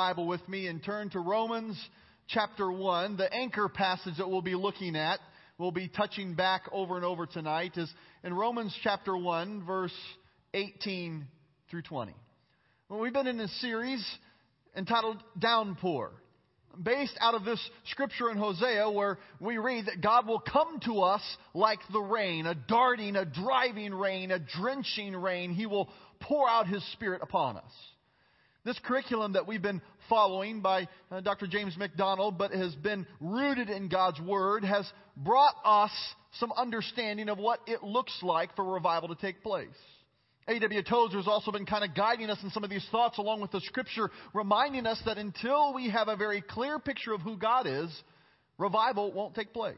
Bible with me and turn to Romans chapter 1. The anchor passage that we'll be looking at, we'll be touching back over and over tonight, is in Romans chapter 1, verse 18 through 20. Well, we've been in a series entitled Downpour, based out of this scripture in Hosea where we read that God will come to us like the rain, a darting, a driving rain, a drenching rain. He will pour out His Spirit upon us. This curriculum that we've been following by uh, Dr. James MacDonald, but has been rooted in God's Word, has brought us some understanding of what it looks like for revival to take place. A.W. Tozer has also been kind of guiding us in some of these thoughts along with the Scripture, reminding us that until we have a very clear picture of who God is, revival won't take place.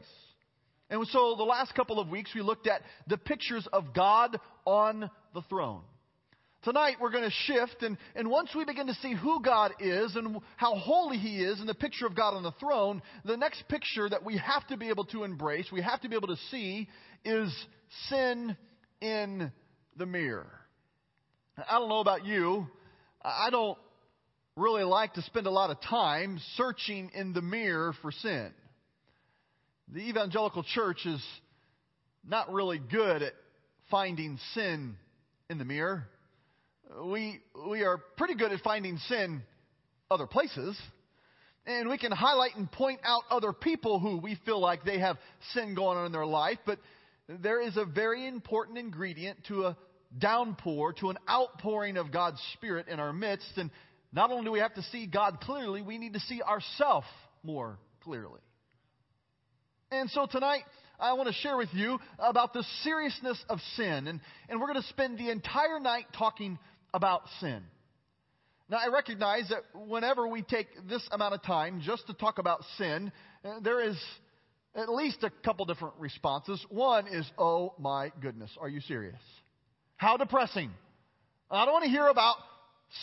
And so the last couple of weeks we looked at the pictures of God on the throne. Tonight we're going to shift, and, and once we begin to see who God is and how holy He is and the picture of God on the throne, the next picture that we have to be able to embrace, we have to be able to see, is sin in the mirror. I don't know about you, I don't really like to spend a lot of time searching in the mirror for sin. The evangelical church is not really good at finding sin in the mirror we, we are pretty good at finding sin other places. And we can highlight and point out other people who we feel like they have sin going on in their life. But there is a very important ingredient to a downpour, to an outpouring of God's Spirit in our midst. And not only do we have to see God clearly, we need to see ourselves more clearly. And so tonight, I want to share with you about the seriousness of sin. And, and we're going to spend the entire night talking about sin. Now, I recognize that whenever we take this amount of time just to talk about sin, uh, there is at least a couple different responses. One is, oh my goodness, are you serious? How depressing. I don't want to hear about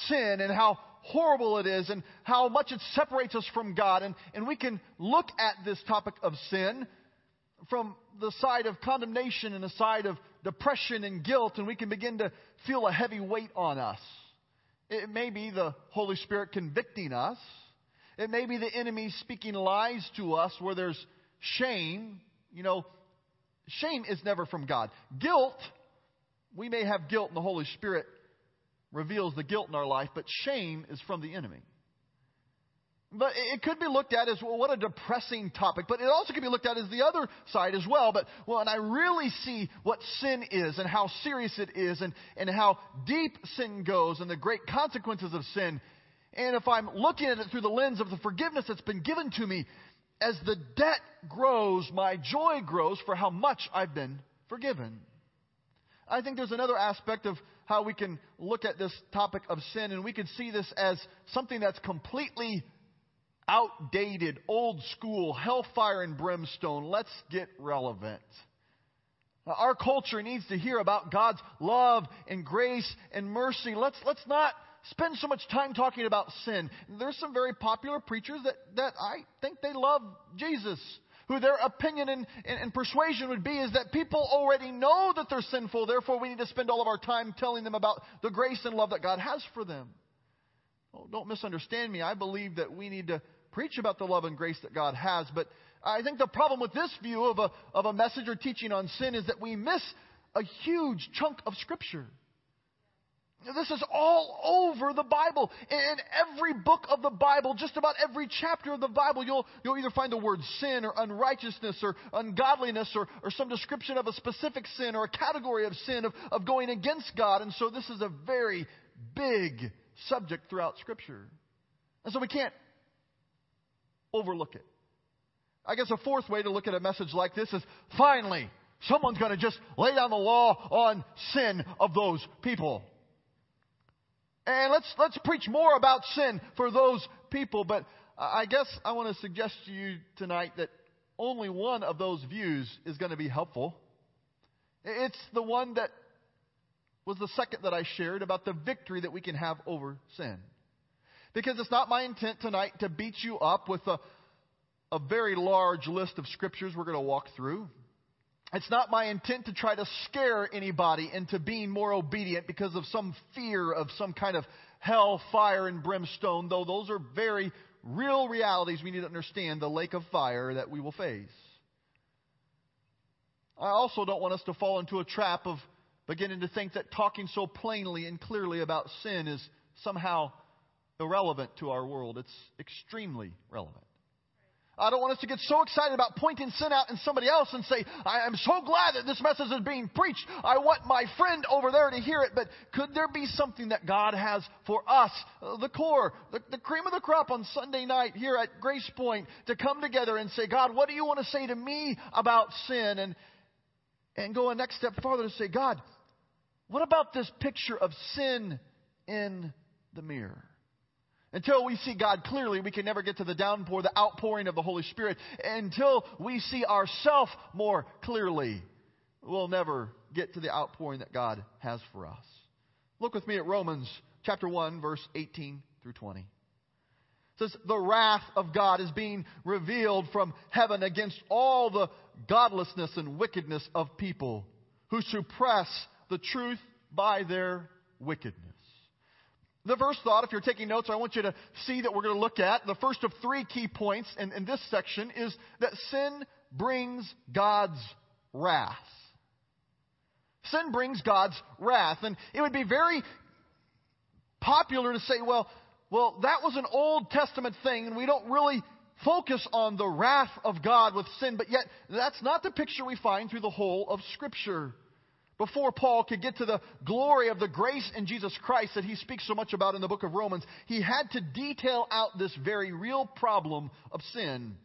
sin and how horrible it is and how much it separates us from God. And, and we can look at this topic of sin from the side of condemnation and the side of depression and guilt, and we can begin to feel a heavy weight on us. It may be the Holy Spirit convicting us. It may be the enemy speaking lies to us where there's shame. You know, shame is never from God. Guilt, we may have guilt, and the Holy Spirit reveals the guilt in our life, but shame is from the enemy. But it could be looked at as, well, what a depressing topic. But it also could be looked at as the other side as well. But when I really see what sin is and how serious it is and, and how deep sin goes and the great consequences of sin, and if I'm looking at it through the lens of the forgiveness that's been given to me, as the debt grows, my joy grows for how much I've been forgiven. I think there's another aspect of how we can look at this topic of sin, and we can see this as something that's completely outdated, old school, hellfire and brimstone. Let's get relevant. Our culture needs to hear about God's love and grace and mercy. Let's, let's not spend so much time talking about sin. There's some very popular preachers that, that I think they love Jesus, who their opinion and, and, and persuasion would be is that people already know that they're sinful, therefore we need to spend all of our time telling them about the grace and love that God has for them. Oh, don't misunderstand me. I believe that we need to preach about the love and grace that God has. But I think the problem with this view of a, of a message or teaching on sin is that we miss a huge chunk of Scripture. This is all over the Bible. In every book of the Bible, just about every chapter of the Bible, you'll, you'll either find the word sin or unrighteousness or ungodliness or, or some description of a specific sin or a category of sin of, of going against God. And so this is a very big subject throughout Scripture. And so we can't overlook it. I guess a fourth way to look at a message like this is finally, someone's going to just lay down the law on sin of those people. And let's, let's preach more about sin for those people. But I guess I want to suggest to you tonight that only one of those views is going to be helpful. It's the one that was the second that I shared about the victory that we can have over sin. Because it's not my intent tonight to beat you up with a, a very large list of scriptures we're going to walk through. It's not my intent to try to scare anybody into being more obedient because of some fear of some kind of hell, fire, and brimstone, though those are very real realities we need to understand the lake of fire that we will face. I also don't want us to fall into a trap of beginning to think that talking so plainly and clearly about sin is somehow irrelevant to our world. It's extremely relevant. I don't want us to get so excited about pointing sin out in somebody else and say, I am so glad that this message is being preached. I want my friend over there to hear it. But could there be something that God has for us, the core, the, the cream of the crop on Sunday night here at Grace Point, to come together and say, God, what do you want to say to me about sin? And, and go a next step farther to say, God, what about this picture of sin in the mirror? Until we see God clearly, we can never get to the downpour, the outpouring of the Holy Spirit. Until we see ourselves more clearly, we'll never get to the outpouring that God has for us. Look with me at Romans chapter 1, verse 18 through 20. It says, The wrath of God is being revealed from heaven against all the godlessness and wickedness of people who suppress the truth by their wickedness. The first thought, if you're taking notes, I want you to see that we're going to look at the first of three key points in, in this section is that sin brings God's wrath. Sin brings God's wrath. And it would be very popular to say, well, well, that was an Old Testament thing, and we don't really focus on the wrath of God with sin, but yet that's not the picture we find through the whole of Scripture before Paul could get to the glory of the grace in Jesus Christ that he speaks so much about in the book of Romans, he had to detail out this very real problem of sin.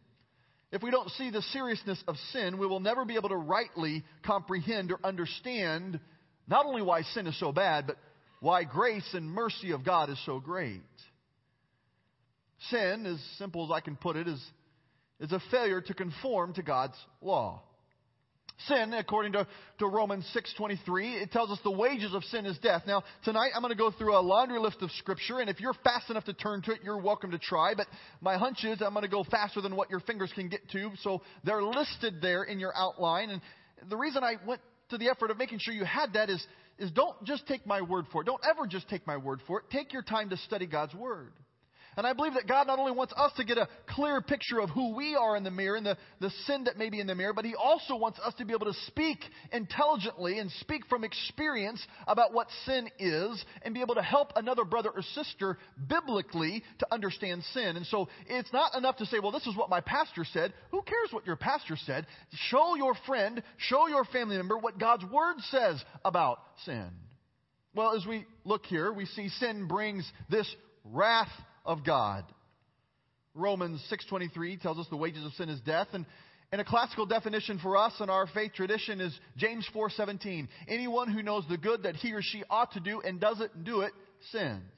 If we don't see the seriousness of sin, we will never be able to rightly comprehend or understand not only why sin is so bad, but why grace and mercy of God is so great. Sin, as simple as I can put it, is, is a failure to conform to God's law. Sin, according to, to Romans 6.23, it tells us the wages of sin is death. Now, tonight I'm going to go through a laundry list of scripture, and if you're fast enough to turn to it, you're welcome to try, but my hunch is I'm going to go faster than what your fingers can get to, so they're listed there in your outline, and the reason I went to the effort of making sure you had that is, is don't just take my word for it. Don't ever just take my word for it. Take your time to study God's word. And I believe that God not only wants us to get a clear picture of who we are in the mirror and the, the sin that may be in the mirror, but He also wants us to be able to speak intelligently and speak from experience about what sin is and be able to help another brother or sister biblically to understand sin. And so it's not enough to say, well, this is what my pastor said. Who cares what your pastor said? Show your friend, show your family member what God's Word says about sin. Well, as we look here, we see sin brings this wrath of God. Romans 6:23 tells us the wages of sin is death and and a classical definition for us in our faith tradition is James 4:17. Anyone who knows the good that he or she ought to do and doesn't do it sins.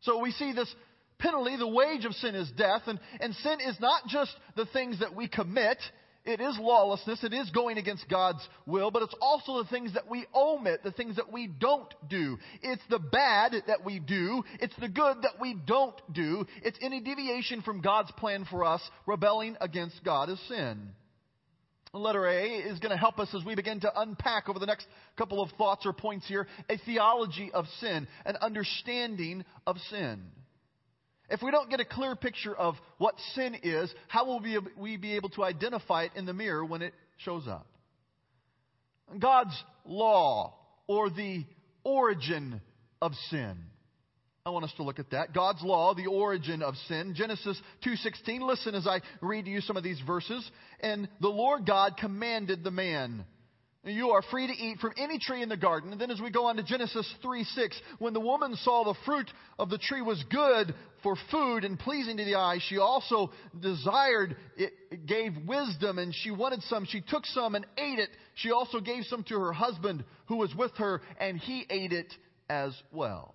So we see this penalty, the wage of sin is death, and, and sin is not just the things that we commit, it is lawlessness. It is going against God's will, but it's also the things that we omit, the things that we don't do. It's the bad that we do. It's the good that we don't do. It's any deviation from God's plan for us, rebelling against God is sin. Letter A is going to help us as we begin to unpack over the next couple of thoughts or points here a theology of sin, an understanding of sin. If we don't get a clear picture of what sin is, how will we be able to identify it in the mirror when it shows up? God's law or the origin of sin. I want us to look at that. God's law, the origin of sin. Genesis 2:16. Listen as I read to you some of these verses. And the Lord God commanded the man, you are free to eat from any tree in the garden. And then as we go on to Genesis 3 6, when the woman saw the fruit of the tree was good for food and pleasing to the eye, she also desired, it, it gave wisdom, and she wanted some. She took some and ate it. She also gave some to her husband who was with her, and he ate it as well.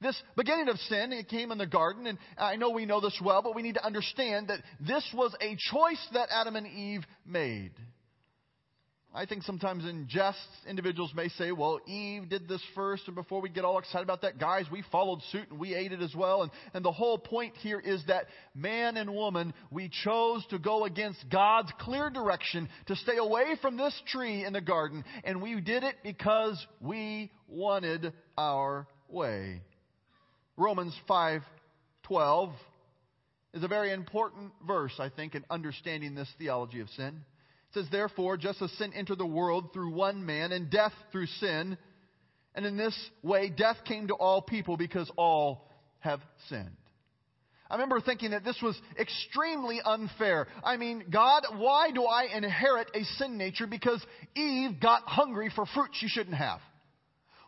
This beginning of sin, it came in the garden, and I know we know this well, but we need to understand that this was a choice that Adam and Eve made. I think sometimes in jest, individuals may say, well, Eve did this first, and before we get all excited about that, guys, we followed suit and we ate it as well. And, and the whole point here is that man and woman, we chose to go against God's clear direction to stay away from this tree in the garden, and we did it because we wanted our way. Romans 5:12 is a very important verse, I think, in understanding this theology of sin. Says, Therefore, just as sin entered the world through one man, and death through sin, and in this way death came to all people because all have sinned. I remember thinking that this was extremely unfair. I mean, God, why do I inherit a sin nature? Because Eve got hungry for fruit she shouldn't have.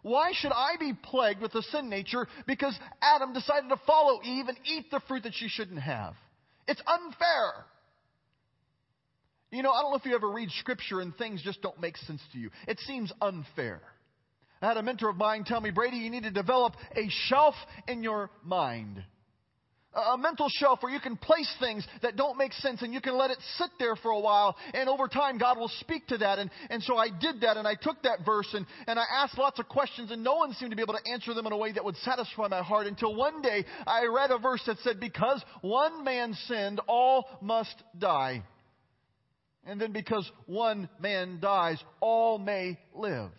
Why should I be plagued with a sin nature because Adam decided to follow Eve and eat the fruit that she shouldn't have? It's unfair. You know, I don't know if you ever read scripture and things just don't make sense to you. It seems unfair. I had a mentor of mine tell me, Brady, you need to develop a shelf in your mind a mental shelf where you can place things that don't make sense and you can let it sit there for a while and over time God will speak to that and, and so I did that and I took that verse and, and I asked lots of questions and no one seemed to be able to answer them in a way that would satisfy my heart until one day I read a verse that said because one man sinned all must die and then because one man dies all may live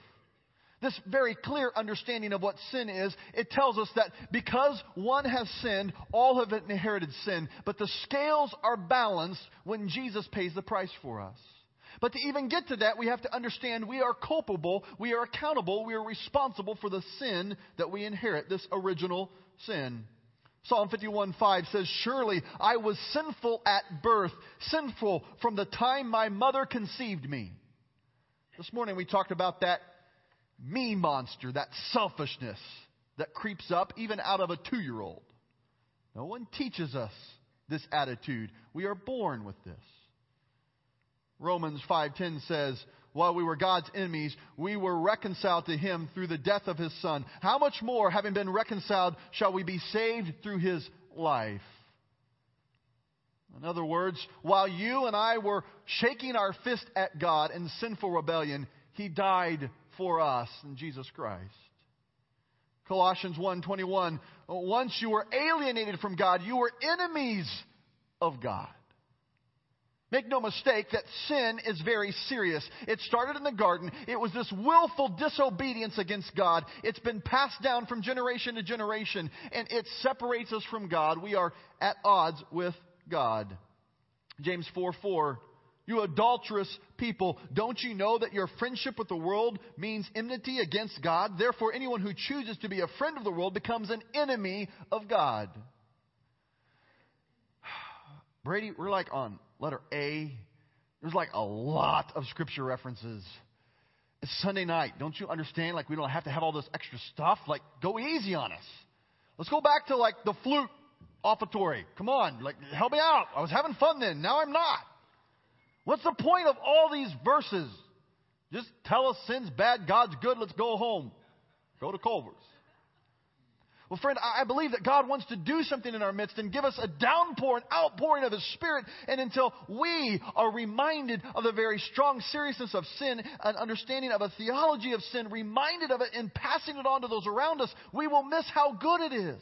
this very clear understanding of what sin is, it tells us that because one has sinned, all have inherited sin. But the scales are balanced when Jesus pays the price for us. But to even get to that, we have to understand we are culpable, we are accountable, we are responsible for the sin that we inherit, this original sin. Psalm 51:5 says, Surely I was sinful at birth, sinful from the time my mother conceived me. This morning we talked about that me monster, that selfishness that creeps up even out of a two year old. No one teaches us this attitude. We are born with this. Romans 5:10 says, "While we were God's enemies, we were reconciled to him through the death of his son. How much more, having been reconciled, shall we be saved through his life?" In other words, while you and I were shaking our fist at God in sinful rebellion, he died for us in Jesus Christ. Colossians 1:21 Once you were alienated from God, you were enemies of God. Make no mistake that sin is very serious. It started in the garden. It was this willful disobedience against God. It's been passed down from generation to generation, and it separates us from God. We are at odds with God. James 4 4 you adulterous people, don't you know that your friendship with the world means enmity against God? Therefore, anyone who chooses to be a friend of the world becomes an enemy of God. Brady, we're like on letter A. There's like a lot of scripture references. It's Sunday night. Don't you understand? Like, we don't have to have all this extra stuff. Like, go easy on us. Let's go back to like the flute offertory. Come on. Like, help me out. I was having fun then. Now I'm not. What's the point of all these verses? Just tell us sin's bad, God's good, let's go home. Go to Culver's. Well, friend, I believe that God wants to do something in our midst and give us a downpour, an outpouring of His Spirit. And until we are reminded of the very strong seriousness of sin, an understanding of a theology of sin, reminded of it and passing it on to those around us, we will miss how good it is.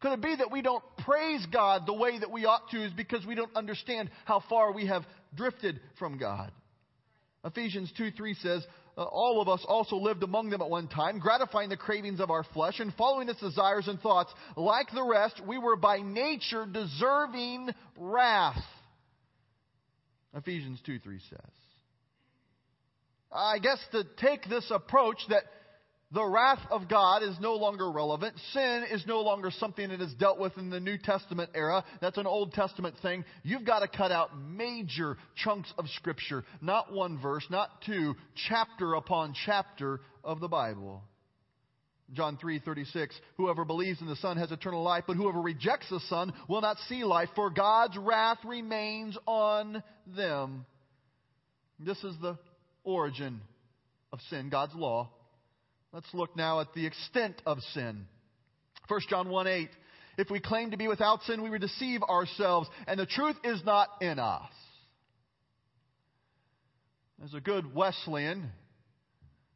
Could it be that we don't praise God the way that we ought to is because we don't understand how far we have drifted from God. Ephesians 2 3 says, uh, All of us also lived among them at one time, gratifying the cravings of our flesh and following its desires and thoughts. Like the rest, we were by nature deserving wrath. Ephesians 2 3 says. I guess to take this approach that the wrath of God is no longer relevant. Sin is no longer something that is dealt with in the New Testament era. That's an Old Testament thing. You've got to cut out major chunks of Scripture, not one verse, not two, chapter upon chapter of the Bible. John 3:36 Whoever believes in the Son has eternal life but whoever rejects the Son will not see life for God's wrath remains on them. This is the origin of sin, God's law. Let's look now at the extent of sin. 1 John 1 8. If we claim to be without sin, we deceive ourselves, and the truth is not in us. As a good Wesleyan,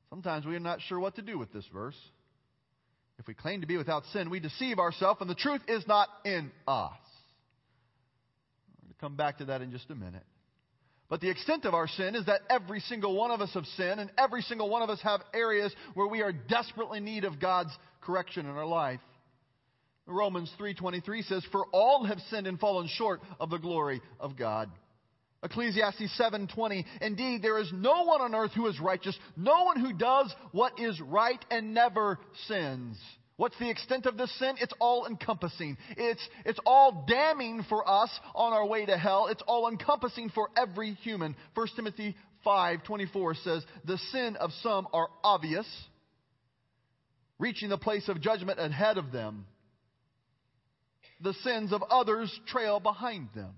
sometimes we are not sure what to do with this verse. If we claim to be without sin, we deceive ourselves, and the truth is not in us. I'm going to come back to that in just a minute. But the extent of our sin is that every single one of us have sinned, and every single one of us have areas where we are desperately in need of God's correction in our life. Romans 3:23 says for all have sinned and fallen short of the glory of God. Ecclesiastes 7:20 Indeed there is no one on earth who is righteous no one who does what is right and never sins. What's the extent of this sin? It's all encompassing. It's, it's all damning for us on our way to hell. It's all encompassing for every human. 1 Timothy 5:24 says, "The sin of some are obvious, reaching the place of judgment ahead of them. The sins of others trail behind them."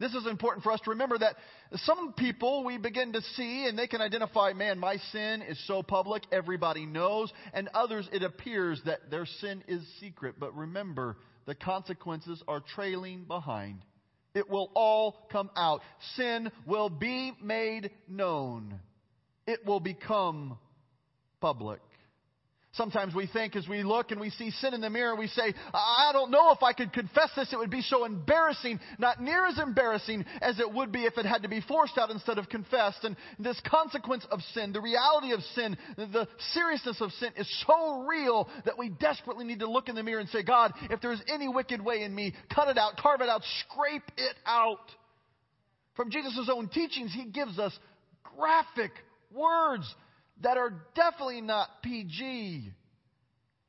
This is important for us to remember that some people we begin to see and they can identify, man, my sin is so public, everybody knows. And others, it appears that their sin is secret. But remember, the consequences are trailing behind. It will all come out. Sin will be made known. It will become public. Sometimes we think as we look and we see sin in the mirror, we say, I don't know if I could confess this. It would be so embarrassing. Not near as embarrassing as it would be if it had to be forced out instead of confessed. And this consequence of sin, the reality of sin, the seriousness of sin is so real that we desperately need to look in the mirror and say, God, if there's any wicked way in me, cut it out, carve it out, scrape it out. From Jesus' own teachings, he gives us graphic words that are definitely not PG.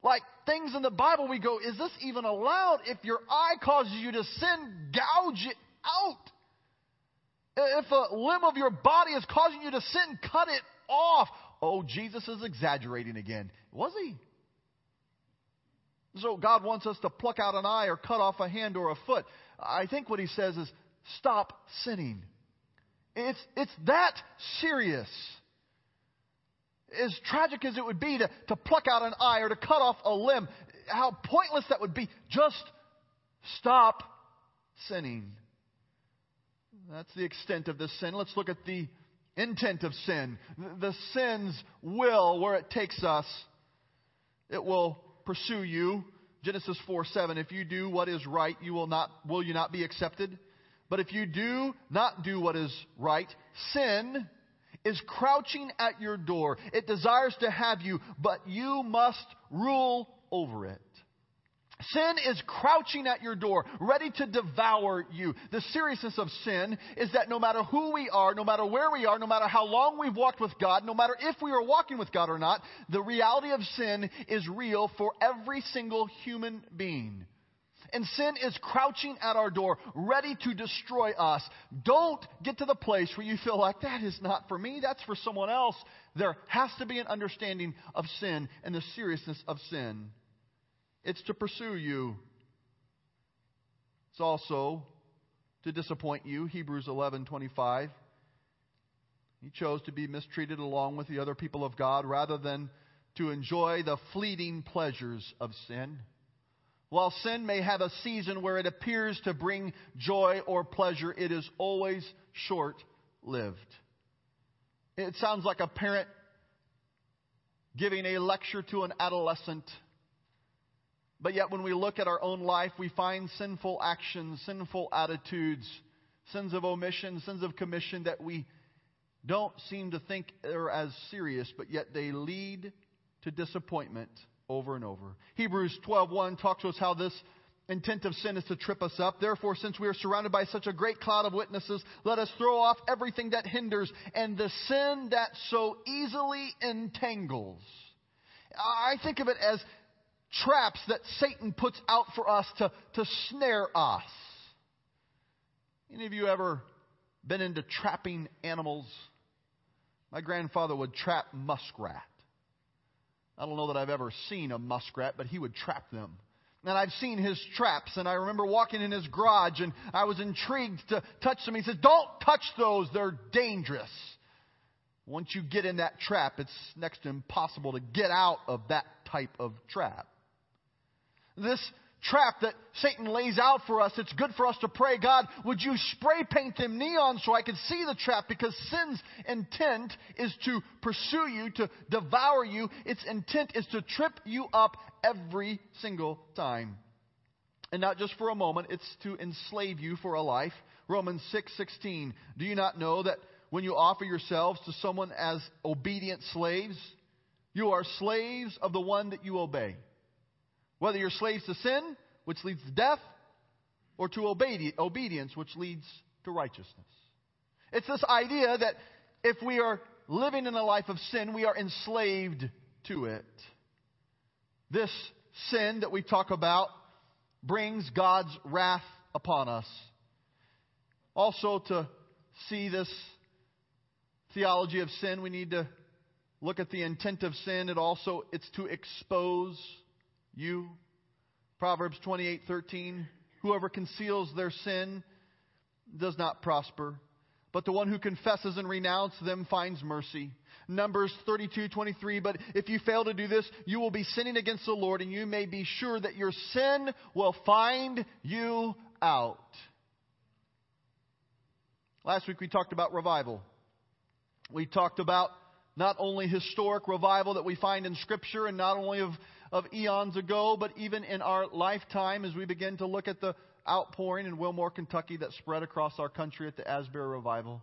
Like things in the Bible, we go, is this even allowed? If your eye causes you to sin, gouge it out. If a limb of your body is causing you to sin, cut it off. Oh, Jesus is exaggerating again. Was he? So God wants us to pluck out an eye or cut off a hand or a foot. I think what he says is stop sinning. It's, it's that serious as tragic as it would be to, to pluck out an eye or to cut off a limb, how pointless that would be. Just stop sinning. That's the extent of the sin. Let's look at the intent of sin. The sin's will, where it takes us, it will pursue you. Genesis 4 7. If you do what is right, you will not will you not be accepted? But if you do not do what is right, sin is crouching at your door. It desires to have you, but you must rule over it. Sin is crouching at your door, ready to devour you. The seriousness of sin is that no matter who we are, no matter where we are, no matter how long we've walked with God, no matter if we are walking with God or not, the reality of sin is real for every single human being. And sin is crouching at our door, ready to destroy us. Don't get to the place where you feel like that is not for me, that's for someone else. There has to be an understanding of sin and the seriousness of sin. It's to pursue you. It's also to disappoint you. Hebrews 11:25. He chose to be mistreated along with the other people of God rather than to enjoy the fleeting pleasures of sin. While sin may have a season where it appears to bring joy or pleasure, it is always short lived. It sounds like a parent giving a lecture to an adolescent. But yet, when we look at our own life, we find sinful actions, sinful attitudes, sins of omission, sins of commission that we don't seem to think are as serious, but yet they lead to disappointment over and over. Hebrews 12:1 talks to us how this intent of sin is to trip us up. Therefore, since we are surrounded by such a great cloud of witnesses, let us throw off everything that hinders and the sin that so easily entangles. I think of it as traps that Satan puts out for us to, to snare us. Any of you ever been into trapping animals? My grandfather would trap muskrat. I don't know that I've ever seen a muskrat, but he would trap them. And I've seen his traps, and I remember walking in his garage, and I was intrigued to touch them. He says, Don't touch those, they're dangerous. Once you get in that trap, it's next to impossible to get out of that type of trap. This trap that Satan lays out for us, it's good for us to pray, God, would you spray paint them neon so I can see the trap? Because sin's intent is to pursue you, to devour you. Its intent is to trip you up every single time. And not just for a moment, it's to enslave you for a life. Romans 6:16. 6, Do you not know that when you offer yourselves to someone as obedient slaves, you are slaves of the one that you obey? Whether you're slaves to sin, which leads to death, or to obedience, which leads to righteousness. It's this idea that if we are living in a life of sin, we are enslaved to it. This sin that we talk about brings God's wrath upon us. Also, to see this theology of sin, we need to look at the intent of sin. It also it's to expose you. Proverbs 28:13 Whoever conceals their sin does not prosper, but the one who confesses and renounces them finds mercy. Numbers 32:23 But if you fail to do this, you will be sinning against the Lord and you may be sure that your sin will find you out. Last week we talked about revival. We talked about not only historic revival that we find in Scripture and not only of, of eons ago, but even in our lifetime as we begin to look at the outpouring in Wilmore, Kentucky that spread across our country at the Asbury Revival.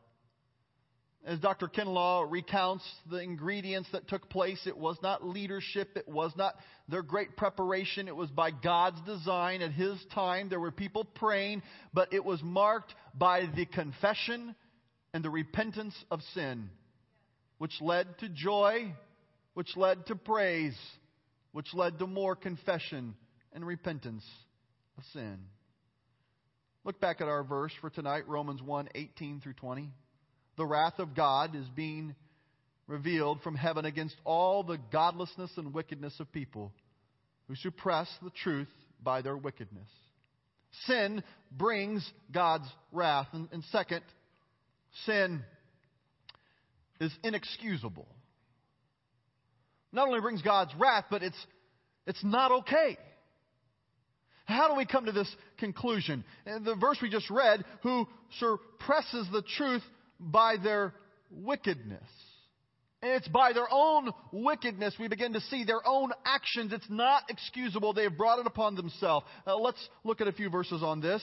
As Dr. Kinlaw recounts the ingredients that took place, it was not leadership, it was not their great preparation, it was by God's design at His time. There were people praying, but it was marked by the confession and the repentance of sin, which led to joy, which led to praise, which led to more confession and repentance of sin. Look back at our verse for tonight, Romans 1 18 through 20. The wrath of God is being revealed from heaven against all the godlessness and wickedness of people who suppress the truth by their wickedness. Sin brings God's wrath. And, and second, sin is inexcusable. Not only brings God's wrath, but it's, it's not okay. How do we come to this conclusion? The verse we just read, who suppresses the truth by their wickedness. And it's by their own wickedness we begin to see their own actions. It's not excusable. They have brought it upon themselves. Uh, let's look at a few verses on this.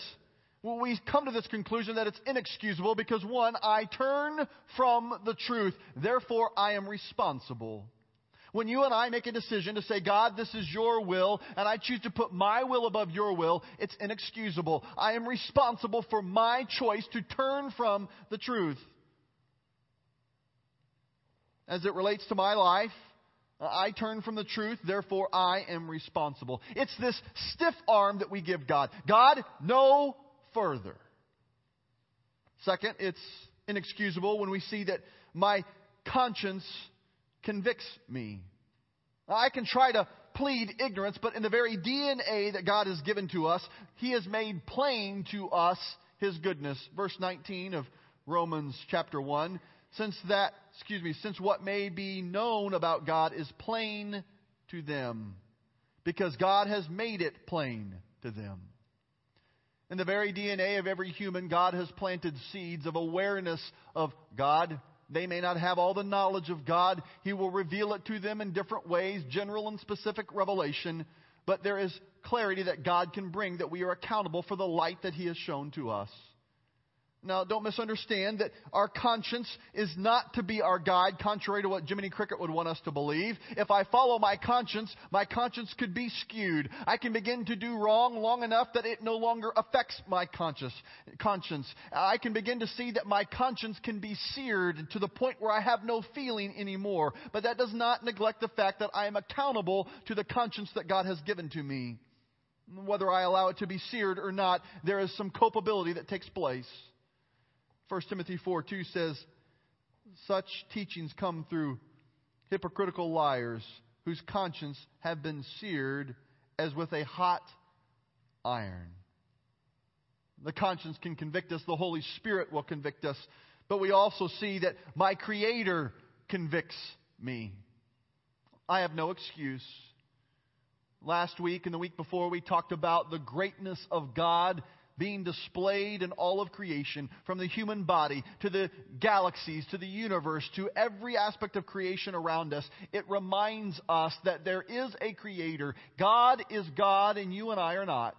We come to this conclusion that it's inexcusable because, one, I turn from the truth. Therefore, I am responsible. When you and I make a decision to say, God, this is your will, and I choose to put my will above your will, it's inexcusable. I am responsible for my choice to turn from the truth. As it relates to my life, uh, I turn from the truth, therefore I am responsible. It's this stiff arm that we give God. God, no further. Second, it's inexcusable when we see that my conscience convicts me. I can try to plead ignorance, but in the very DNA that God has given to us, He has made plain to us His goodness. Verse 19 of Romans chapter 1. Since that, excuse me, since what may be known about God is plain to them, because God has made it plain to them. In the very DNA of every human, God has planted seeds of awareness of God they may not have all the knowledge of God. He will reveal it to them in different ways, general and specific revelation. But there is clarity that God can bring that we are accountable for the light that He has shown to us. Now, don't misunderstand that our conscience is not to be our guide, contrary to what Jiminy Cricket would want us to believe. If I follow my conscience, my conscience could be skewed. I can begin to do wrong long enough that it no longer affects my conscience. conscience. I can begin to see that my conscience can be seared to the point where I have no feeling anymore. But that does not neglect the fact that I am accountable to the conscience that God has given to me. Whether I allow it to be seared or not, there is some culpability that takes place. 1 Timothy 4 2 says, Such teachings come through hypocritical liars whose conscience have been seared as with a hot iron. The conscience can convict us, the Holy Spirit will convict us, but we also see that my Creator convicts me. I have no excuse. Last week and the week before, we talked about the greatness of God being displayed in all of creation, from the human body to the galaxies to the universe to every aspect of creation around us, it reminds us that there is a creator. God is God and you and I are not.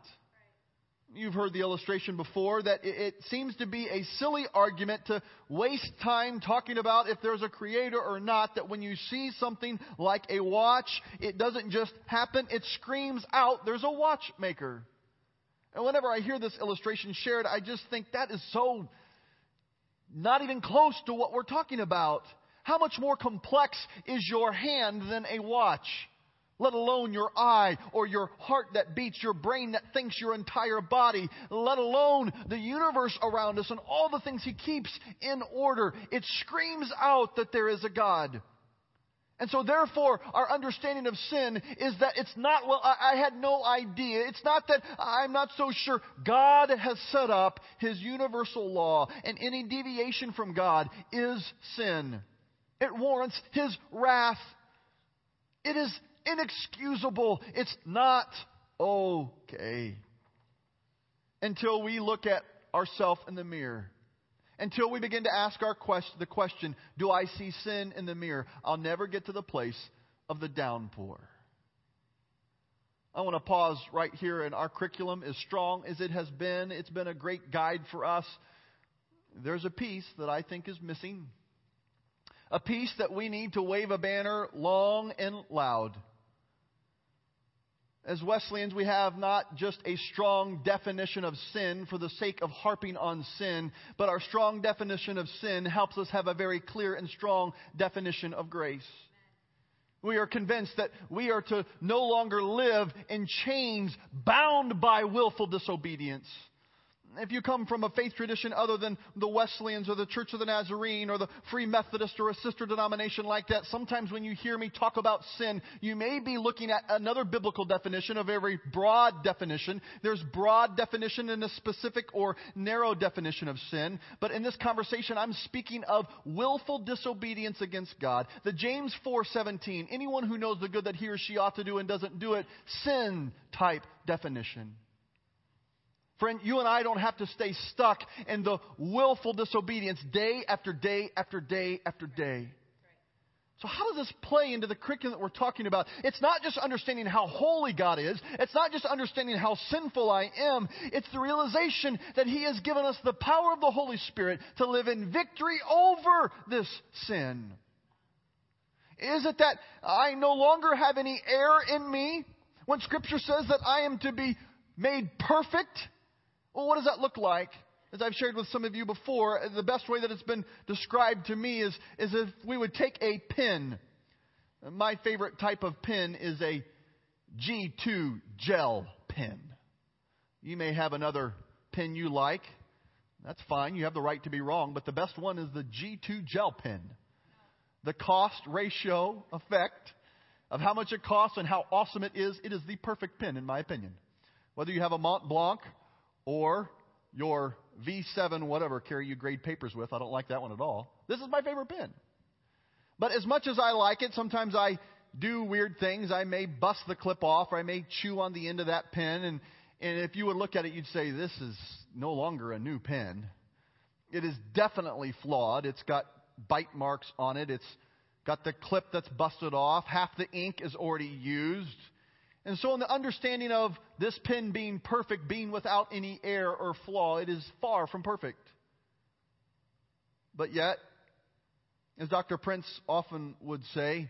You've heard the illustration before that it, seems to be a silly argument to waste time talking about if there's a creator or not. That when you see something like a watch, it doesn't just happen, it screams out, there's a watchmaker. And whenever I hear this illustration shared, I just think that is so not even close to what we're talking about. How much more complex is your hand than a watch? let alone your eye or your heart that beats, your brain that thinks your entire body, let alone the universe around us and all the things He keeps in order. It screams out that there is a God. And so, therefore, our understanding of sin is that it's not, well, I, I, had no idea. It's not that I'm not so sure. God has set up His universal law, and any deviation from God is sin. It warrants His wrath. It is inexcusable. It's not okay. Until we look at ourselves in the mirror. Until we begin to ask our quest- the question, do I see sin in the mirror? I'll never get to the place of the downpour. I want to pause right here, and our curriculum, as strong as it has been, it's been a great guide for us. There's a piece that I think is missing. A piece that we need to wave a banner long and loud as Wesleyans, we have not just a strong definition of sin for the sake of harping on sin, but our strong definition of sin helps us have a very clear and strong definition of grace. We are convinced that we are to no longer live in chains bound by willful disobedience if you come from a faith tradition other than the Wesleyans or the Church of the Nazarene or the Free Methodist or a sister denomination like that, sometimes when you hear me talk about sin, you may be looking at another biblical definition, a very broad definition. There's broad definition and a specific or narrow definition of sin. But in this conversation, I'm speaking of willful disobedience against God. The James 4:17, anyone who knows the good that he or she ought to do and doesn't do it, sin type definition. Friend, you and I don't have to stay stuck in the willful disobedience day after day after day after day. So, how does this play into the curriculum that we're talking about? It's not just understanding how holy God is. It's not just understanding how sinful I am. It's the realization that He has given us the power of the Holy Spirit to live in victory over this sin. Is it that I no longer have any error in me when Scripture says that I am to be made perfect? Well, what does that look like? As I've shared with some of you before, the best way that it's been described to me is, is if we would take a pen. My favorite type of pen is a G2 gel pen. You may have another pen you like. That's fine. You have the right to be wrong. But the best one is the G2 gel pen. The cost ratio effect of how much it costs and how awesome it is, it is the perfect pen, in my opinion. Whether you have a Mont Blanc or your V7, whatever, carry you grade papers with. I don't like that one at all. This is my favorite pen. But as much as I like it, sometimes I do weird things. I may bust the clip off, or I may chew on the end of that pen. And, and if you would look at it, you'd say, this is no longer a new pen. It is definitely flawed. It's got bite marks on it. It's got the clip that's busted off. Half the ink is already used. And so, in the understanding of this pen being perfect, being without any error or flaw, it is far from perfect. But yet, as Dr. Prince often would say,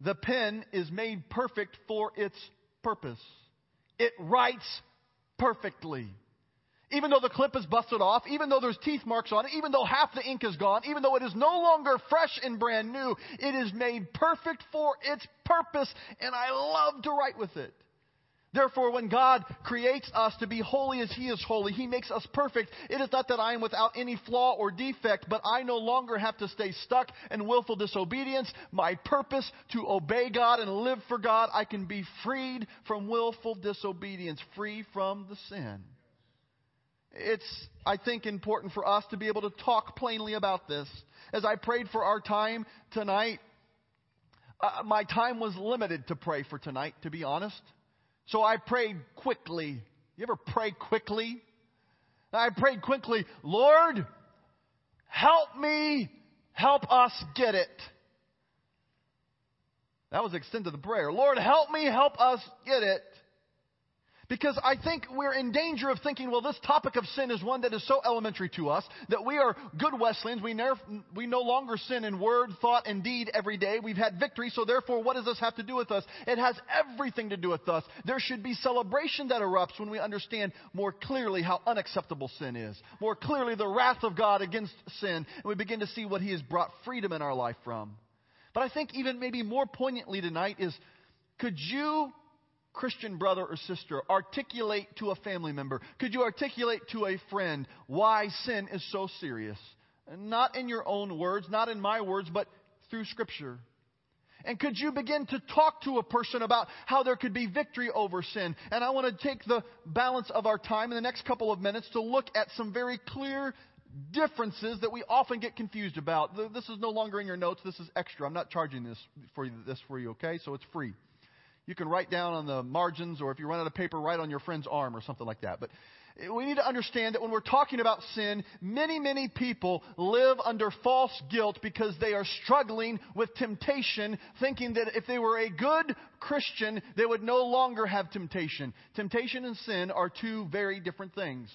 the pen is made perfect for its purpose. It writes perfectly. Even though the clip is busted off, even though there's teeth marks on it, even though half the ink is gone, even though it is no longer fresh and brand new, it is made perfect for its purpose, and I love to write with it. Therefore, when God creates us to be holy as He is holy, He makes us perfect. It is not that I am without any flaw or defect, but I no longer have to stay stuck in willful disobedience. My purpose to obey God and live for God, I can be freed from willful disobedience, free from the sin. It's, I think, important for us to be able to talk plainly about this. As I prayed for our time tonight, uh, my time was limited to pray for tonight, to be honest. So I prayed quickly. You ever pray quickly? I prayed quickly, Lord, help me, help us get it. That was the extent of the prayer. Lord, help me, help us get it. Because I think we're in danger of thinking, well, this topic of sin is one that is so elementary to us that we are good Wesleyans. We, we no longer sin in word, thought, and deed every day. We've had victory, so therefore, what does this have to do with us? It has everything to do with us. There should be celebration that erupts when we understand more clearly how unacceptable sin is, more clearly the wrath of God against sin, and we begin to see what He has brought freedom in our life from. But I think even maybe more poignantly tonight is could you Christian brother or sister, articulate to a family member? Could you articulate to a friend why sin is so serious? Not in your own words, not in my words, but through Scripture. And could you begin to talk to a person about how there could be victory over sin? And I want to take the balance of our time in the next couple of minutes to look at some very clear differences that we often get confused about. This is no longer in your notes. This is extra. I'm not charging this for you, this for you, okay? So it's free. You can write down on the margins, or if you run out of paper, write on your friend's arm or something like that. But we need to understand that when we're talking about sin, many, many people live under false guilt because they are struggling with temptation, thinking that if they were a good Christian, they would no longer have temptation. Temptation and sin are two very different things.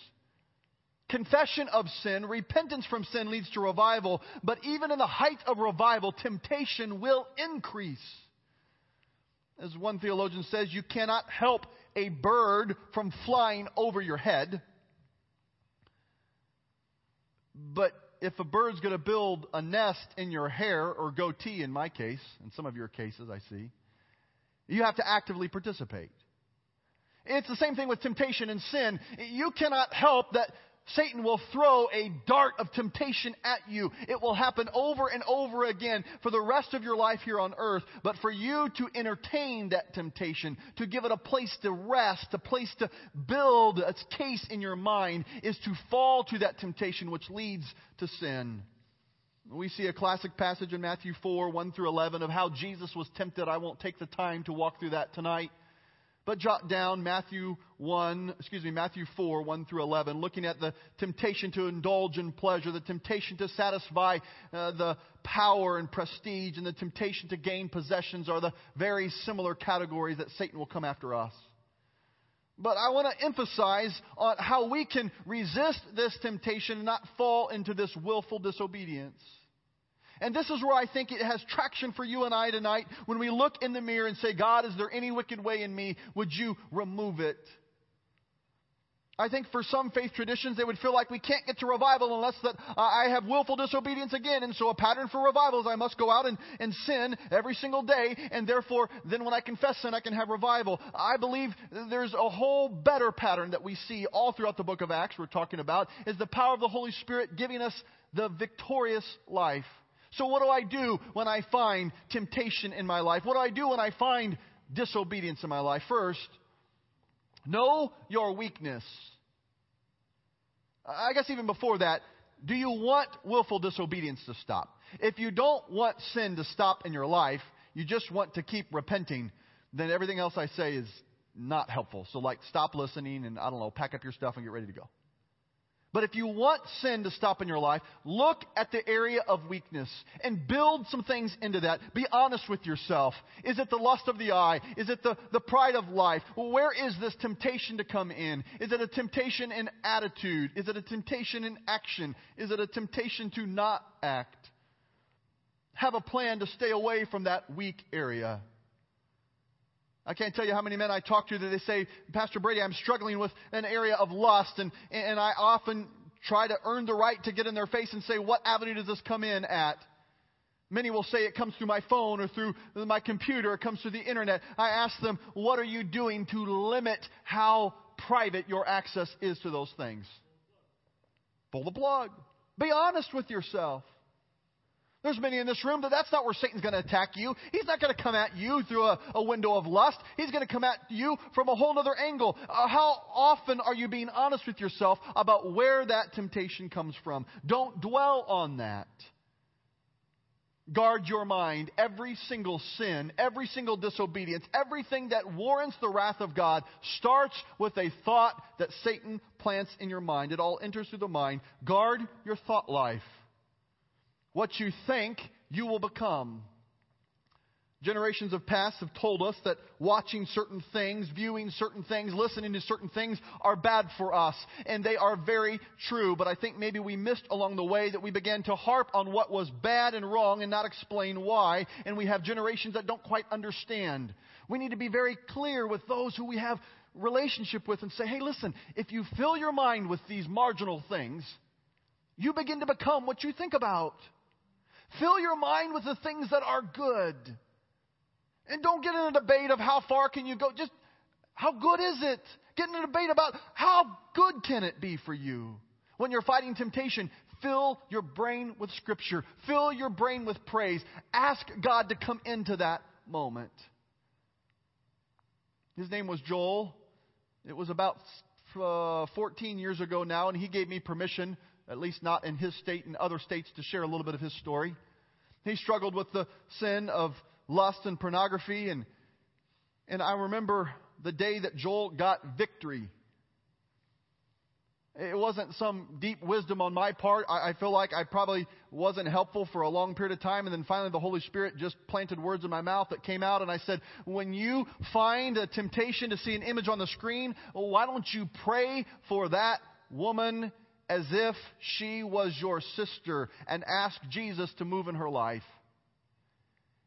Confession of sin, repentance from sin leads to revival, but even in the height of revival, temptation will increase. As one theologian says, you cannot help a bird from flying over your head. But if a bird's going to build a nest in your hair, or goatee in my case, in some of your cases I see, you have to actively participate. It's the same thing with temptation and sin. You cannot help that Satan will throw a dart of temptation at you. It will happen over and over again for the rest of your life here on earth. But for you to entertain that temptation, to give it a place to rest, a place to build its case in your mind, is to fall to that temptation which leads to sin. We see a classic passage in Matthew 4, 1 through 11, of how Jesus was tempted. I won't take the time to walk through that tonight. But jot down Matthew 1, excuse me, Matthew 4, 1 through 11, looking at the temptation to indulge in pleasure, the temptation to satisfy uh, the power and prestige, and the temptation to gain possessions are the very similar categories that Satan will come after us. But I want to emphasize on how we can resist this temptation and not fall into this willful disobedience. And this is where I think it has traction for you and I tonight when we look in the mirror and say, God, is there any wicked way in me? Would you remove it? I think for some faith traditions, they would feel like we can't get to revival unless that uh, I have willful disobedience again. And so a pattern for revival is I must go out and, and sin every single day. And therefore, then when I confess sin, I can have revival. I believe there's a whole better pattern that we see all throughout the book of Acts we're talking about is the power of the Holy Spirit giving us the victorious life. So, what do I do when I find temptation in my life? What do I do when I find disobedience in my life? First, know your weakness. I guess even before that, do you want willful disobedience to stop? If you don't want sin to stop in your life, you just want to keep repenting, then everything else I say is not helpful. So, like, stop listening and, I don't know, pack up your stuff and get ready to go. But if you want sin to stop in your life, look at the area of weakness and build some things into that. Be honest with yourself. Is it the lust of the eye? Is it the, the pride of life? Well, where is this temptation to come in? Is it a temptation in attitude? Is it a temptation in action? Is it a temptation to not act? Have a plan to stay away from that weak area. I can't tell you how many men I talk to that they say, Pastor Brady, I'm struggling with an area of lust, and, and I often try to earn the right to get in their face and say, What avenue does this come in at? Many will say it comes through my phone or through my computer, it comes through the internet. I ask them, What are you doing to limit how private your access is to those things? Pull the plug. Be honest with yourself. There's many in this room that that's not where Satan's going to attack you. He's not going to come at you through a, a, window of lust. He's going to come at you from a whole other angle. Uh, how often are you being honest with yourself about where that temptation comes from? Don't dwell on that. Guard your mind. Every single sin, every single disobedience, everything that warrants the wrath of God starts with a thought that Satan plants in your mind. It all enters through the mind. Guard your thought life. What you think, you will become. Generations of past have told us that watching certain things, viewing certain things, listening to certain things are bad for us. And they are very true. But I think maybe we missed along the way that we began to harp on what was bad and wrong and not explain why. And we have generations that don't quite understand. We need to be very clear with those who we have relationship with and say, hey, listen, if you fill your mind with these marginal things, you begin to become what you think about. Fill your mind with the things that are good. And don't get in a debate of how far can you go. Just how good is it? Get in a debate about how good can it be for you. When you're fighting temptation, fill your brain with scripture. Fill your brain with praise. Ask God to come into that moment. His name was Joel. It was about uh, 14 years ago now, and he gave me permission, at least not in his state, and other states, to share a little bit of his story. He struggled with the sin of lust and pornography. And, and I remember the day that Joel got victory. It wasn't some deep wisdom on my part. I, I feel like I probably wasn't helpful for a long period of time. And then finally, the Holy Spirit just planted words in my mouth that came out. And I said, When you find a temptation to see an image on the screen, why don't you pray for that woman as if she was your sister and ask Jesus to move in her life?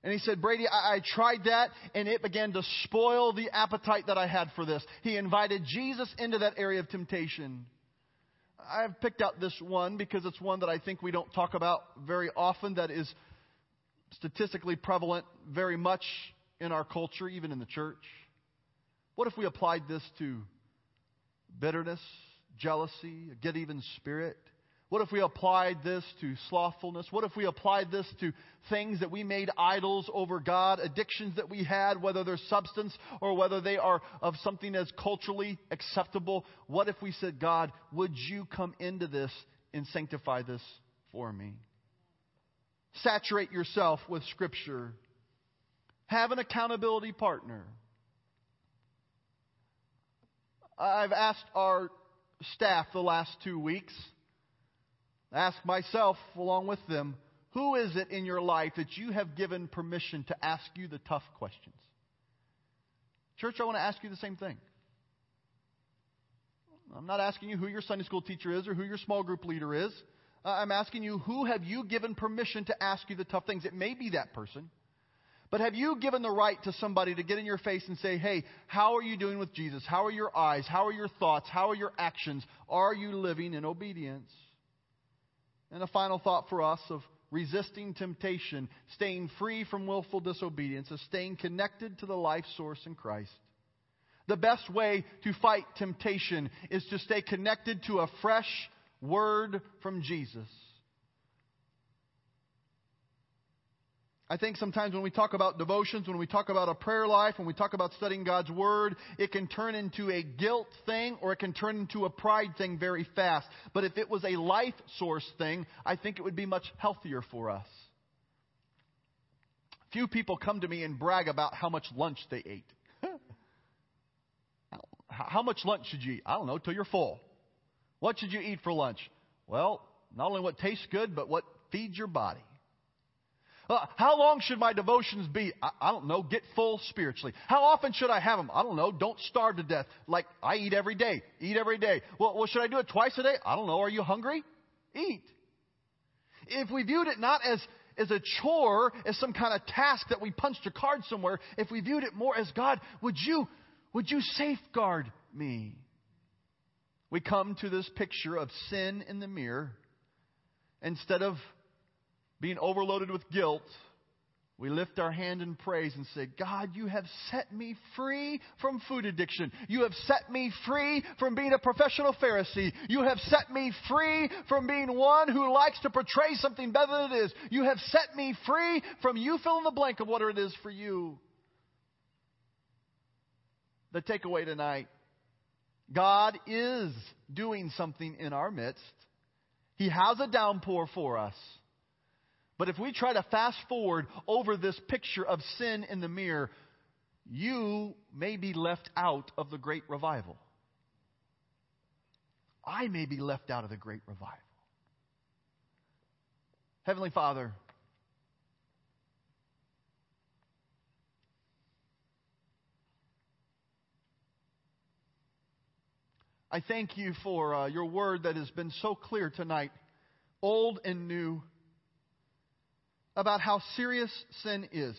And he said, Brady, I, I, tried that and it began to spoil the appetite that I had for this. He invited Jesus into that area of temptation. I've picked out this one because it's one that I think we don't talk about very often, that is statistically prevalent very much in our culture, even in the church. What if we applied this to bitterness, jealousy, a get even spirit? What if we applied this to slothfulness? What if we applied this to things that we made idols over God, addictions that we had, whether they're substance or whether they are of something that's culturally acceptable? What if we said, God, would you come into this and sanctify this for me? Saturate yourself with Scripture. Have an accountability partner. I've asked our staff the last two weeks ask myself along with them who is it in your life that you have given permission to ask you the tough questions? Church, I want to ask you the same thing. I'm not asking you who your Sunday school teacher is or who your small group leader is. I'm asking you who have you given permission to ask you the tough things? It may be that person. But have you given the right to somebody to get in your face and say, hey, how are you doing with Jesus? How are your eyes? How are your thoughts? How are your actions? Are you living in obedience? And a final thought for us of resisting temptation, staying free from willful disobedience, is staying connected to the life source in Christ. The best way to fight temptation is to stay connected to a fresh word from Jesus. I think sometimes when we talk about devotions, when we talk about a prayer life, when we talk about studying God's Word, it can turn into a guilt thing or it can turn into a pride thing very fast. But if it was a life source thing, I think it would be much healthier for us. Few people come to me and brag about how much lunch they ate. how much lunch should you eat? I don't know, till you're full. What should you eat for lunch? Well, not only what tastes good, but what feeds your body. Uh, how long should my devotions be? I, I, don't know. Get full spiritually. How often should I have them? I don't know. Don't starve to death. Like I eat every day. Eat every day. Well, well, should I do it twice a day? I don't know. Are you hungry? Eat. If we viewed it not as as a chore, as some kind of task that we punched a card somewhere, if we viewed it more as God, would you would you safeguard me? We come to this picture of sin in the mirror instead of being overloaded with guilt, we lift our hand in praise and say, God, you have set me free from food addiction. You have set me free from being a professional Pharisee. You have set me free from being one who likes to portray something better than it is. You have set me free from you fill in the blank of whatever it is for you. The takeaway tonight God is doing something in our midst, He has a downpour for us. But if we try to fast forward over this picture of sin in the mirror, you may be left out of the great revival. I may be left out of the great revival. Heavenly Father, I thank you for uh, your word that has been so clear tonight, old and new about how serious sin is,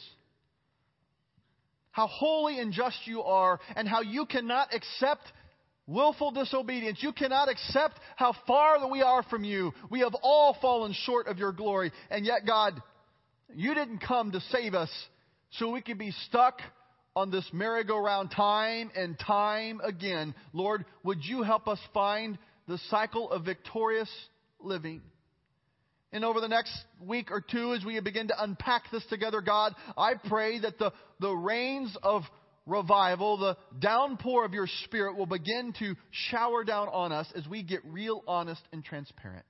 how holy and just you are, and how you cannot accept willful disobedience. You cannot accept how far that we are from you. We have all fallen short of your glory. And yet, God, you didn't come to save us so we could be stuck on this merry-go-round time and time again. Lord, would you help us find the cycle of victorious living? And over the next week or two, as we begin to unpack this together, God, I pray that the, the rains of revival, the downpour of your Spirit will begin to shower down on us as we get real, honest, and transparent.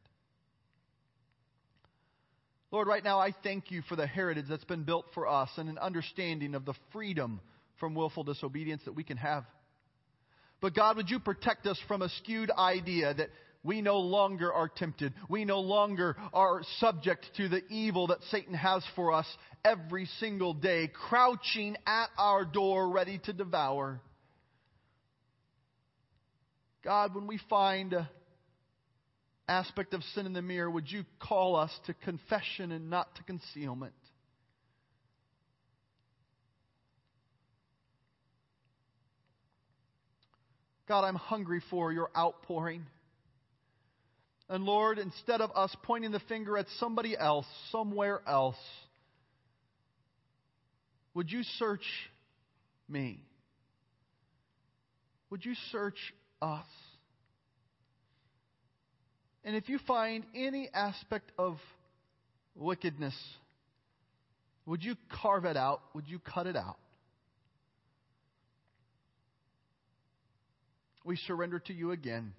Lord, right now I thank you for the heritage that's been built for us and an understanding of the freedom from willful disobedience that we can have. But God, would you protect us from a skewed idea that we no longer are tempted. We no longer are subject to the evil that Satan has for us every single day, crouching at our door ready to devour. God, when we find an aspect of sin in the mirror, would you call us to confession and not to concealment? God, I'm hungry for your outpouring. And Lord, instead of us pointing the finger at somebody else, somewhere else, would you search me? Would you search us? And if you find any aspect of wickedness, would you carve it out? Would you cut it out? We surrender to you again.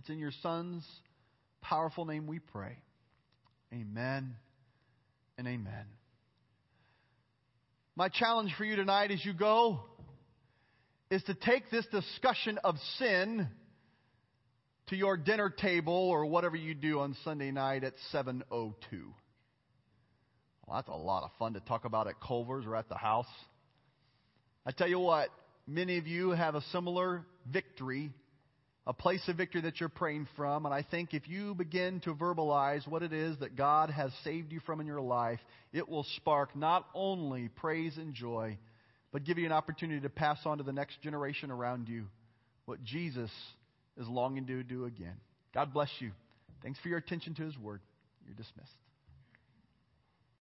It's in your Son's powerful name we pray. Amen and amen. My challenge for you tonight as you go is to take this discussion of sin to your dinner table or whatever you do on Sunday night at 7:02. Well, that's a lot of fun to talk about at Culver's or at the house. I tell you what, many of you have a similar victory a place of victory that you're praying from. And I think if you begin to verbalize what it is that God has saved you from in your life, it will spark not only praise and joy, but give you an opportunity to pass on to the next generation around you what Jesus is longing to do again. God bless you. Thanks for your attention to His Word. You're dismissed.